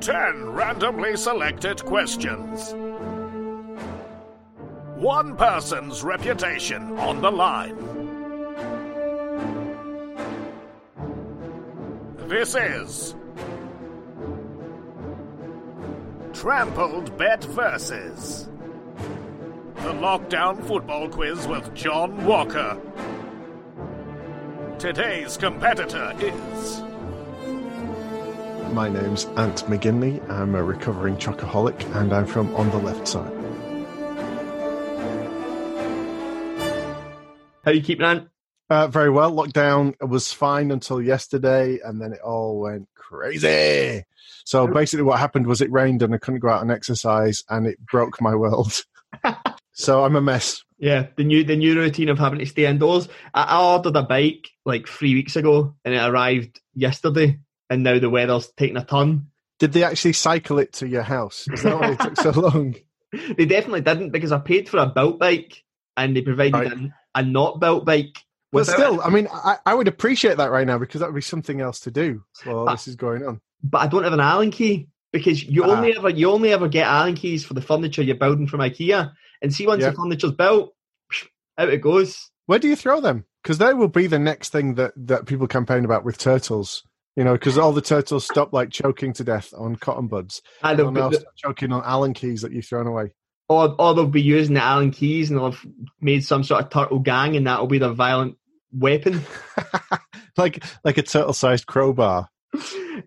10 randomly selected questions. One person's reputation on the line. This is Trampled Bet Versus. The Lockdown Football Quiz with John Walker. Today's competitor is. My name's Ant McGinley. I'm a recovering chocoholic and I'm from On the Left Side. How are you keeping on? Uh, very well. Lockdown was fine until yesterday and then it all went crazy. So basically, what happened was it rained and I couldn't go out and exercise and it broke my world. so I'm a mess. Yeah, the new the new routine of having to stay indoors. I, I ordered a bike like three weeks ago and it arrived yesterday, and now the weather's taking a turn. Did they actually cycle it to your house? Is that why it took so long? They definitely didn't because I paid for a built bike and they provided Right. a, a not built bike. But still, it. I mean, I, I would appreciate that right now because that would be something else to do while Ah. this is going on. but I don't have an Allen key because you Ah. only ever you only ever get Allen keys for the furniture you're building from IKEA. And see, once Yeah. the furniture's built, out it goes. Where do you throw them? Because they will be the next thing that, that people campaign about with turtles. You know, because all the turtles stop like choking to death on cotton buds. And They'll be- choking on Allen keys that you've thrown away. or, or they'll be using the Allen keys and they'll have made some sort of turtle gang, and that'll be their violent weapon. like like a turtle sized crowbar.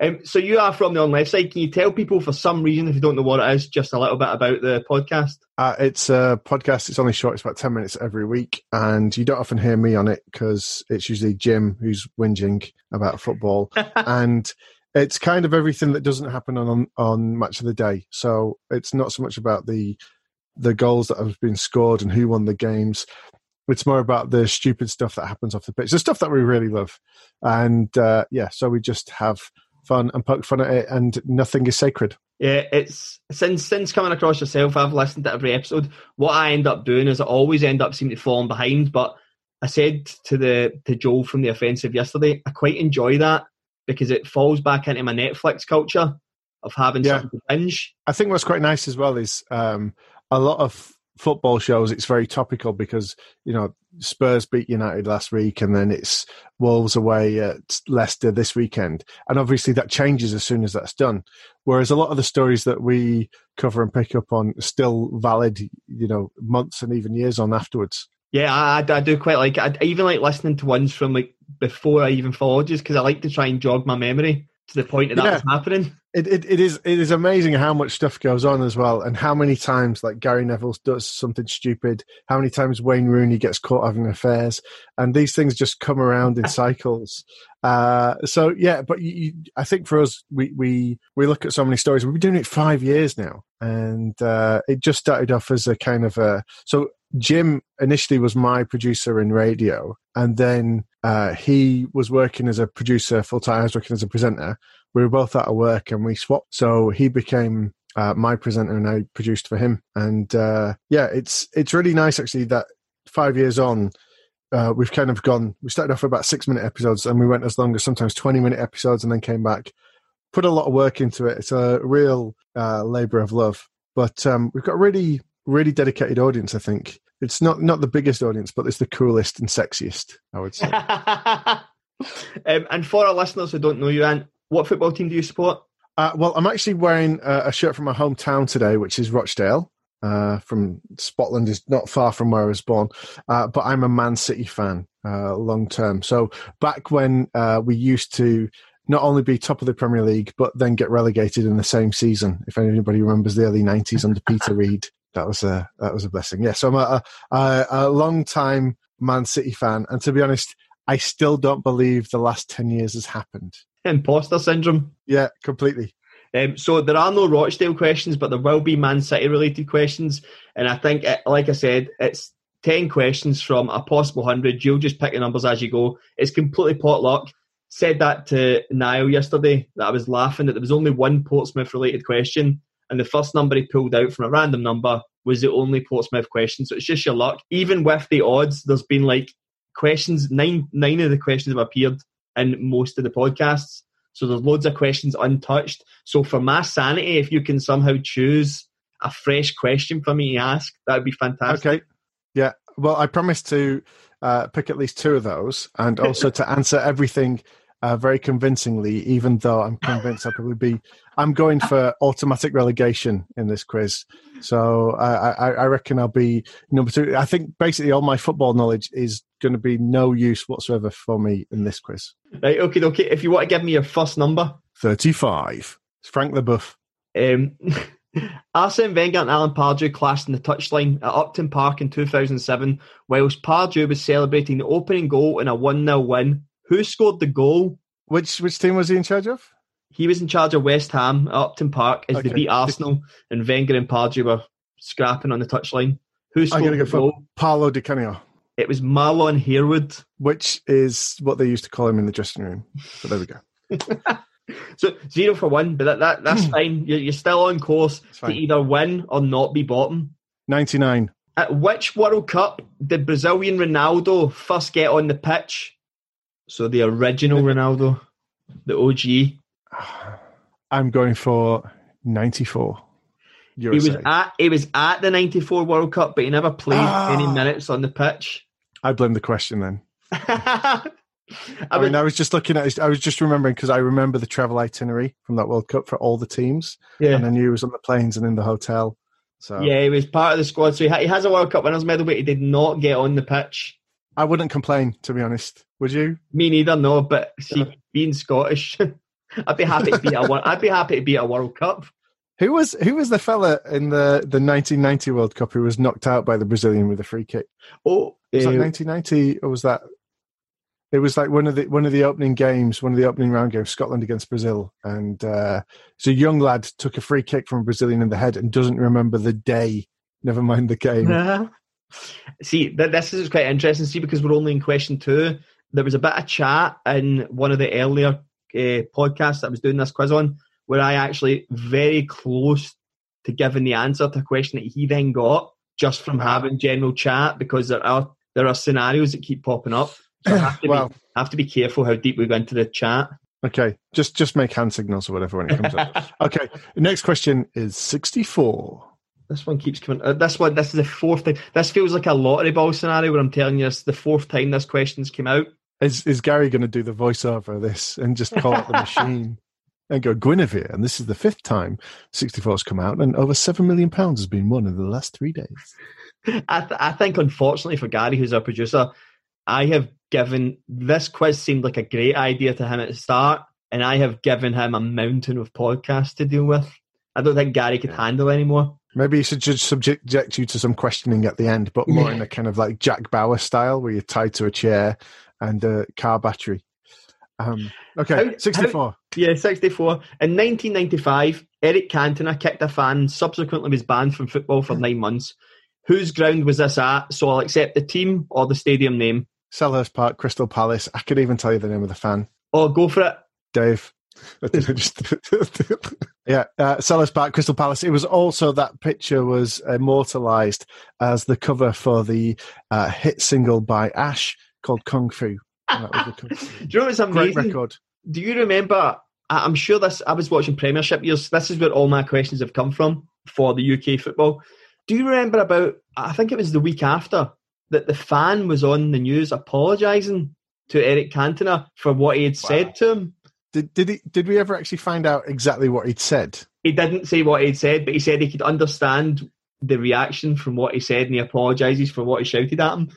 Um, so you are from the on left side. Can you tell people, for some reason, if you don't know what it is, just a little bit about the podcast? Uh, it's a podcast. It's only short. It's about 10 minutes every week. And you don't often hear me on it because it's usually Jim who's whinging about football. and it's kind of everything that doesn't happen on, on Match of the Day. So it's not so much about the the goals that have been scored and who won the games. It's more about the stupid stuff that happens off the pitch, the stuff that we really love. And uh, yeah, so we just have fun and poke fun at it, and nothing is sacred. Yeah, it's since since coming across yourself, I've listened to every episode. What I end up doing is I always end up seeming to falling behind. But I said to the to Joel from the offensive yesterday, I quite enjoy that because it falls back into my Netflix culture of having Yeah. something to binge. I think what's quite nice as well is um, a lot of football shows. It's very topical because you know Spurs beat United last week, and then it's Wolves away at Leicester this weekend, and obviously that changes as soon as that's done. Whereas a lot of the stories that we cover and pick up on still valid, you know, months and even years on afterwards. Yeah, I, I do quite like. I even like listening to ones from like before I even followed you because I like to try and jog my memory to the point that that Yeah. happening. It, it it is it is amazing how much stuff goes on as well, and how many times like Gary Neville does something stupid, how many times Wayne Rooney gets caught having affairs, and these things just come around in cycles. Uh, so yeah, but you, you, I think for us, we we we look at so many stories. We've been doing it five years now, and uh, it just started off as a kind of a so. Jim initially was my producer in radio, and then uh, he was working as a producer full time. I was working as a presenter, we were both out of work and we swapped. So he became uh, my presenter and I produced for him. And uh, yeah, it's it's really nice actually that five years on, uh, we've kind of gone. We started off with about six minute episodes and we went as long as sometimes twenty minute episodes and then came back. Put a lot of work into it. It's a real uh, labor of love. But um, we've got really really dedicated audience. I think it's not not the biggest audience, but it's the coolest and sexiest. I would say. um, and for our listeners who don't know you, Ant, what football team do you support? Uh, well, I'm actually wearing uh, a shirt from my hometown today, which is Rochdale. Uh, from Scotland is not far from where I was born, uh, but I'm a Man City fan uh, long term. So back when uh, we used to not only be top of the Premier League, but then get relegated in the same season. If anybody remembers the early '90s under Peter Reid, that was a that was a blessing. Yeah, so I'm a, a, a long time Man City fan, and to be honest, I still don't believe the last ten years has happened. Imposter syndrome. Yeah, completely. Um, so there are no Rochdale questions, but there will be Man City related questions. And I think, it, like I said, it's 10 questions from a possible 100. You'll just pick the numbers as you go. It's completely pot luck. Said that to Niall yesterday that I was laughing that there was only one Portsmouth related question. And the first number he pulled out from a random number was the only Portsmouth question. So it's just your luck. Even with the odds, there's been like questions, nine, nine of the questions have appeared in most of the podcasts. So there's loads of questions untouched. So for my sanity, if you can somehow choose a fresh question for me to ask, that would be fantastic. Okay. Yeah. Well, I promise to uh, pick at least two of those and also to answer everything uh, very convincingly, even though I'm convinced I'll probably be. I'm going for automatic relegation in this quiz. So I, I, I reckon I'll be number two. I think basically all my football knowledge is going to be no use whatsoever for me in this quiz. Right, okay, okay. If you want to give me your first number, 35. It's Frank LeBoeuf. Um, Arsene Wenger and Alan Pardew clashed in the touchline at Upton Park in 2007, whilst Pardew was celebrating the opening goal in a 1 0 win. Who scored the goal? Which which team was he in charge of? He was in charge of West Ham at Upton Park as Okay. they beat Arsenal, and Wenger and Pardew were scrapping on the touchline. Who scored going to the go goal? for Paolo Di Canio, It was Marlon Harewood. which is what they used to call him in the dressing room. But there we go. So zero for one, but that, that that's fine. You're, you're still on course to either win or not be bottom. 99. At which World Cup did Brazilian Ronaldo first get on the pitch? So the original Ronaldo, the OG. I'm going for 94. He was at he was at the '94 World Cup, but he never played Ah. any minutes on the pitch. I blame the question then. I, mean, I was just looking at it. I was just remembering because I remember the travel itinerary from that World Cup for all the teams. yeah, And I knew he was on the planes and in the hotel. So yeah, he was part of the squad. So he, ha- he has a World Cup winners medal, but he did not get on the pitch. I wouldn't complain, to be honest. Would you? Me neither, no. But see, being Scottish, I'd be happy to be a I'd be happy to be a World Cup. Who was who was the fella in the, the 1990 World Cup who was knocked out by the Brazilian with a free kick? Oh, Was that uh, 1990 or was that? It was like one of the one of the opening games, one of the opening round games, Scotland against Brazil, and uh, so a young lad took a free kick from a Brazilian in the head and doesn't remember the day. Never mind the game. See, th- this is quite interesting. See, because we're only in question two, there was a bit of chat in one of the earlier uh, podcasts that I was doing this quiz on, where I actually very close to giving the answer to a question that he then got just from having general chat because there are there are scenarios that keep popping up. So I have to, Well- be, have to be careful how deep we go into the chat. Okay, just just make hand signals or whatever when it comes up. Okay, next question is 64. This one keeps coming. Uh, this one, this is the fourth time. This feels like a lottery ball scenario where I'm telling you it's the fourth time this question's came out. Is is Gary going to do the voiceover of this and just call it the machine and go Guinevere? And this is the fifth time 64 has come out, and over seven million pounds has been won in the last three days. I, th- I think, unfortunately, for Gary, who's our producer, I have given this quiz seemed like a great idea to him at the start, and I have given him a mountain of podcasts to deal with. I don't think Gary could handle anymore. Maybe he should just subject you to some questioning at the end, but more in a kind of like Jack Bauer style, where you're tied to a chair and a car battery. Um, okay, How- 64. Yeah, 64. In 1995, Eric Cantona kicked a fan, subsequently was banned from football for nine months. Whose ground was this at? So I'll accept the team or the stadium name. Selhurst Park, Crystal Palace. I could even tell you the name of the fan. Oh, go for it. Dave. Yeah, uh, Selhurst Park, Crystal Palace. It was also that picture was immortalized as the cover for the uh, hit single by Ash called Kung Fu. And that was the cover. Do you know what's Great record. Do you remember? I'm sure this. I was watching Premiership years. This is where all my questions have come from for the UK football. Do you remember about? I think it was the week after that the fan was on the news apologising to Eric Cantona for what he had said to him. Did did he? Did we ever actually find out exactly what he'd said? He didn't say what he'd said, but he said he could understand the reaction from what he said, and he apologises for what he shouted at him.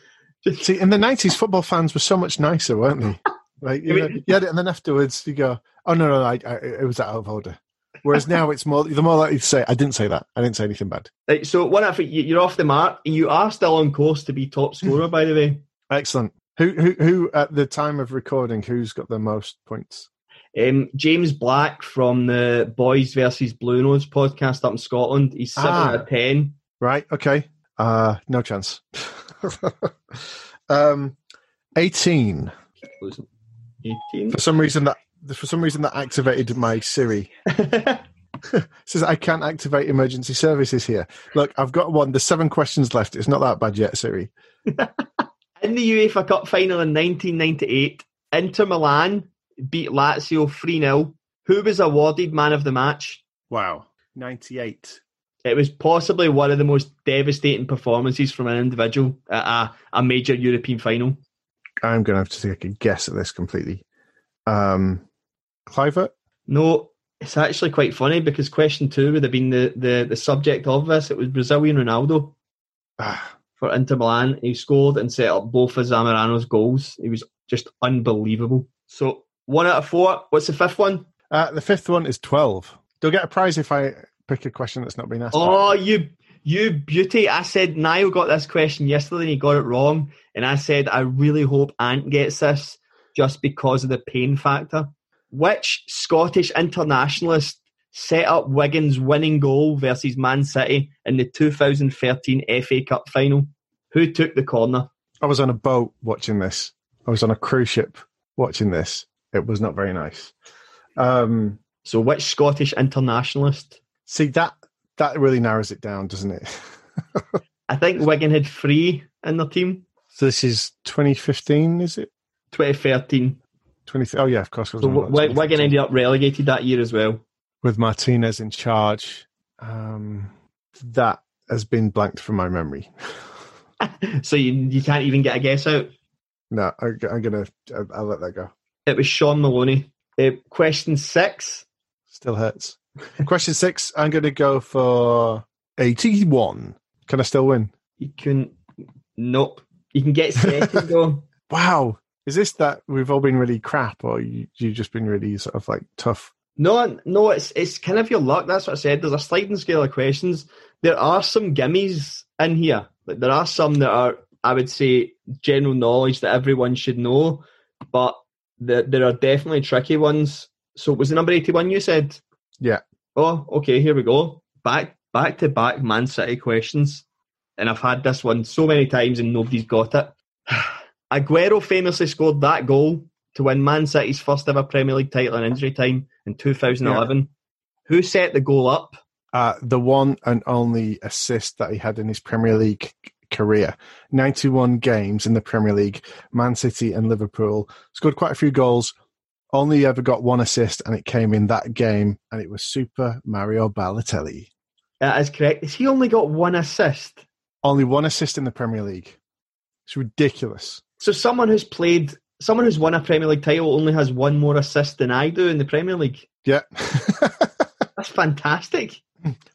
See, in the nineties, football fans were so much nicer, weren't they? Like you, know, you had it, and then afterwards you go, "Oh no, no, I, I, it was out of order." Whereas now it's more, the more likely to say, "I didn't say that. I didn't say anything bad." Right, so one you- you're off the mark, you are still on course to be top scorer, by the way. Excellent. Who, who, who? At the time of recording, who's got the most points? Um, James Black from the Boys versus Blue Nose podcast up in Scotland. He's seven Ah. out of ten. Right. Okay. Uh, no chance. um, eighteen. Eighteen. For some reason that for some reason that activated my Siri. Says I can't activate emergency services here. Look, I've got one. There's seven questions left. It's not that bad yet, Siri. In the UEFA Cup final in 1998, Inter Milan beat Lazio 3 0. Who was awarded man of the match? Wow. Ninety-eight. It was possibly one of the most devastating performances from an individual at a, a major European final. I'm going to have to take a guess at this completely. Um, Kluivert. No, it's actually quite funny because question two would have been the, the, the subject of this. It was Brazilian Ronaldo Ah, for Inter Milan. He scored and set up both of Zamorano's goals. He was just unbelievable. So, one out of four. What's the fifth one? uh, the fifth one is twelve. They'll get a prize if I pick a question that's not been asked. Oh, you you beauty. I said Niall got this question yesterday and he got it wrong. And I said, I really hope Ant gets this just because of the pain factor. Which Scottish internationalist set up Wigan's winning goal versus Man City in the 2013 FA Cup final? Who took the corner? I was on a boat watching this. I was on a cruise ship watching this. It was not very nice. Um, So, which Scottish internationalist? See that that really narrows it down, doesn't it? I think Wigan had three in their team. so this is 2015, is it? 2013. 20, oh yeah, of course. it was So W- Wigan ended up relegated that year as well. with Martinez in charge. Um, that has been blanked from my memory. so you, you can't even get a guess out. no, I, I'm gonna. I'll, I'll let that go. It was Shaun Maloney. Uh, question six. Still hurts. Question six. I'm gonna go for 81. Can I still win? You can nope. You can get second though. Wow. Is this that we've all been really crap, or you you just been really sort of like tough? No, no, it's it's kind of your luck. That's what I said. There's a sliding scale of questions. There are some gimmies in here. Like, there are some that are, I would say, general knowledge that everyone should know, but there, there are definitely tricky ones. So, was the number eighty-one you said? Yeah. Oh, okay. Here we go. Back back to back Man City questions, and I've had this one so many times and nobody's got it. Aguero famously scored that goal to win Man City's first ever Premier League title in injury time in 2011. Who set the goal up? Uh, the one and only assist that he had in his Premier League career. 91 games in the Premier League, Man City and Liverpool. Scored quite a few goals. Only ever got one assist, and it came in that game, and it was Super Mario Balotelli. That is correct. Has he only got one assist? Only one assist in the Premier League. It's ridiculous. So someone who's played, someone who's won a Premier League title only has one more assist than I do in the Premier League. Yeah. That's fantastic.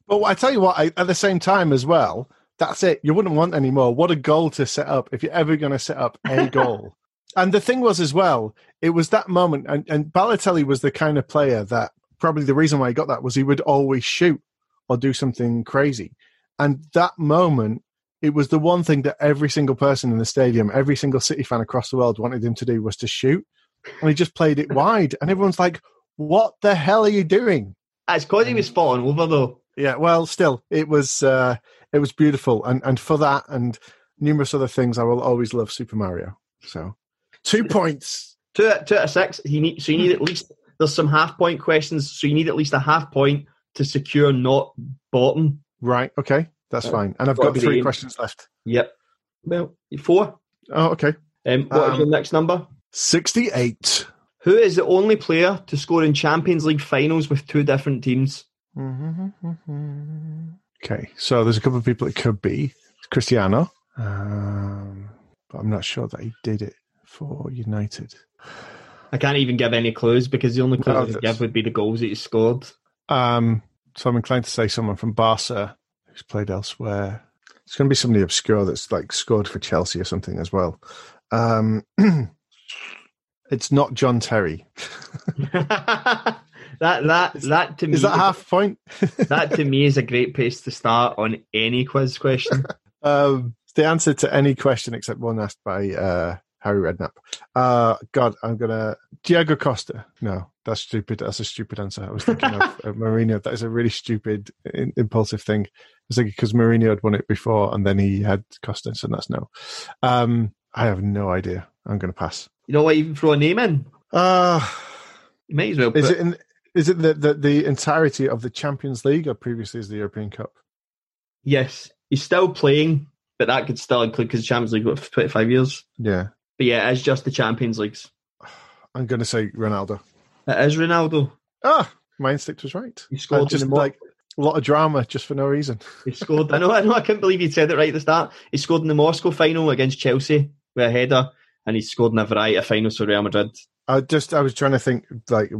But I tell you what, I, at the same time as well, that's it. You wouldn't want any more. What a goal to set up if you're ever going to set up a goal. And the thing was as well, it was that moment, and, and Balotelli was the kind of player that probably the reason why he got that was he would always shoot or do something crazy. And that moment, it was the one thing that every single person in the stadium, every single City fan across the world wanted him to do was to shoot. And he just played it wide. And everyone's like, what the hell are you doing? It's because he was falling over though. Yeah, well, still, it was uh, it was beautiful, and and for that and numerous other things, I will always love Super Mario. So, two points. Two, two out of six. You need so you need at least there's some half point questions, so you need at least a half point to secure not bottom. Right. Okay, that's Uh, fine. And I've got three questions left. Yep. Well, four. Oh, okay. Um, what is Um, your next number? Sixty-eight. Who is the only player to score in Champions League finals with two different teams? Okay, so there's a couple of people it could be. Cristiano, um, but I'm not sure that he did it for United. I can't even give any clues because the only clue No, I could give would be the goals that he scored. Um, so I'm inclined to say someone from Barca who's played elsewhere. It's going to be somebody obscure that's like scored for Chelsea or something as well. Um, it's not John Terry. that that that to me Is that half point? that to me is a great place to start on any quiz question. um, the answer to any question except one asked by uh, Harry Redknapp. Uh, God, I'm gonna Diego Costa. No, that's stupid. That's a stupid answer. I was thinking of uh, Mourinho. That is a really stupid, in, impulsive thing. I was thinking because Mourinho had won it before, and then he had Costa, so that's no. Um, I have no idea. I'm gonna pass. You know what? Even throw a name in. Uh You might as well. is put- it in, is it the, the the entirety of the Champions League or previously as the European Cup? Yes, he's still playing, but that could still include because Champions League for 25 years. Yeah, But yeah, it's just the Champions Leagues. I'm gonna say Ronaldo. It is Ronaldo. Ah, my instinct was right. He scored in just the mo- like a lot of drama just for no reason. He scored. I know. I know. I couldn't believe he said it right at the start. He scored in the Moscow final against Chelsea with a header, and he scored in a variety of finals for Real Madrid. I just I was trying to think like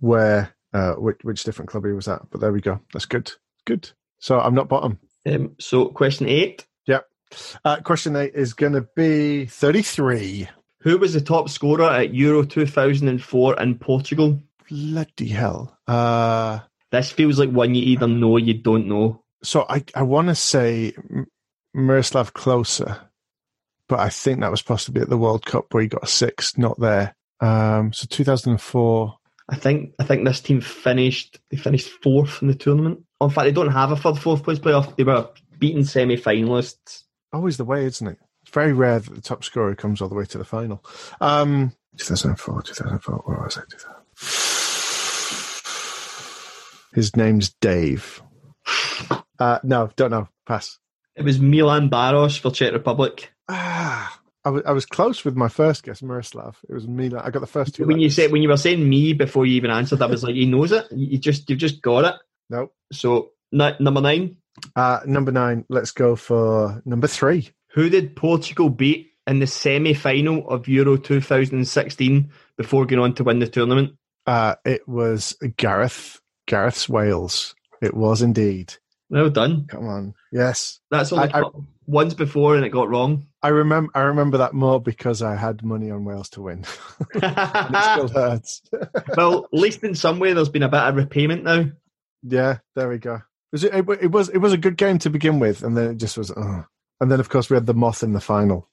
where uh which, which different club he was at, but there we go. That's good. Good. So I'm not bottom. Um, so, question eight: Uh, question eight is going to be 33. Who was the top scorer at Euro 2004 in Portugal? Bloody hell. Uh, This feels like one you either know or you don't know. so I, I want to say Miroslav Klose, but I think that was possibly at the World Cup where he got a six, not there. Um, so 2004. I think. I think this team finished. They finished fourth in the tournament. In fact, they don't have a third, fourth place playoff. They were beaten semi-finalists. Always the way, isn't it? It's very rare that the top scorer comes all the way to the final. Um, 2004, 2004, where was it? 2004. His name's Dave. Uh, no, don't know. Pass. It was Milan Baros for Czech Republic. Ah, I was, close with my first guess, Miroslav. It was Milan. I got the first two. When you letters. said when you were saying me before you even answered, I was like, he knows it. You just you've just got it. Nope. So n- number nine, Uh, number nine, let's go for number three. who did Portugal beat in the semi-final of Euro 2016 before going on to win the tournament? Uh, it was Gareth. Gareth's Wales. It was indeed. Well done. Come on. Yes. That's only I- I- once before and it got wrong. I remember I remember that more because I had money on Wales to win. and it still hurts. well, at least in some way, there's been a bit of repayment now. yeah, there we go. Was it, it, it was it was a good game to begin with, and then it just was. Uh. And then of course we had the moth in the final.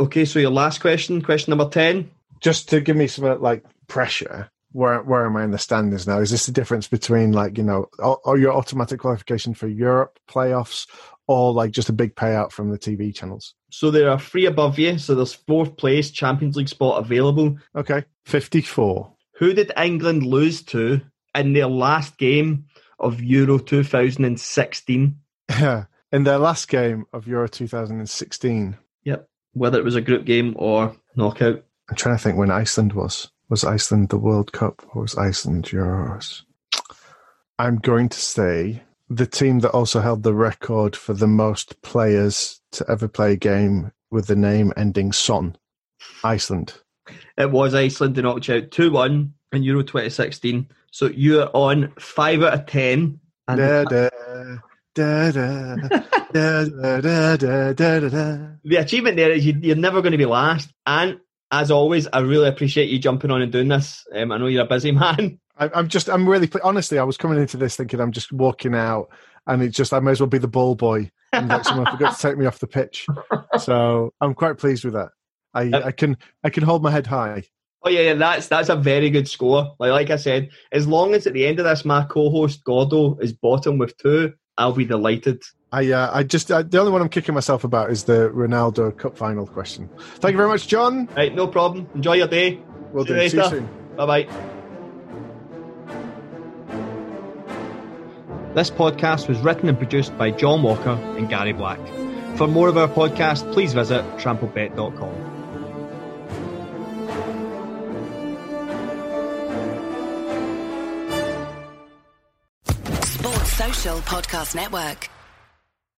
Okay, so your last question, question number 10. Just to give me some uh, like pressure. Where where am I in the standings now? Is this the difference between like you know, or, or your automatic qualification for Europe playoffs, or like just a big payout from the TV channels? So there are three above you. So there's fourth place Champions League spot available. Okay, fifty four. Who did England lose to in their last game of Euro 2016? in their last game of Euro 2016. Yep. Whether it was a group game or knockout. I'm trying to think when Iceland was. Was Iceland the World Cup or was Iceland Euros? I'm going to say the team that also held the record for the most players to ever play a game with the name ending Son. Iceland. It was Iceland who knocked you out 2 1 in Euro 2016. So you are on 5 out of 10. And Da, da, da, da, da, da, da, da, da, the achievement there is you, you're never going to be last. And as always, I really appreciate you jumping on and doing this. Um, I know you're a busy man. I, I'm just, I'm really, honestly, I was coming into this thinking I'm just walking out and it's just, I may as well be the ball boy and like someone forgot to take me off the pitch. So I'm quite pleased with that. I, I can, I can hold my head high. Oh yeah, yeah, that's that's a very good score. Like like I said, as long as at the end of this my co-host Gordo is bottom with two, I'll be delighted. I, uh, I just, uh, the only one I'm kicking myself about is the Ronaldo Cup final question. Thank you very much, John. Right, no problem. Enjoy your day. We'll See do. you See you soon. Bye bye. This podcast was written and produced by John Walker and Gary Black. For more of our podcast, please visit trampledbet.com. Podcast Network.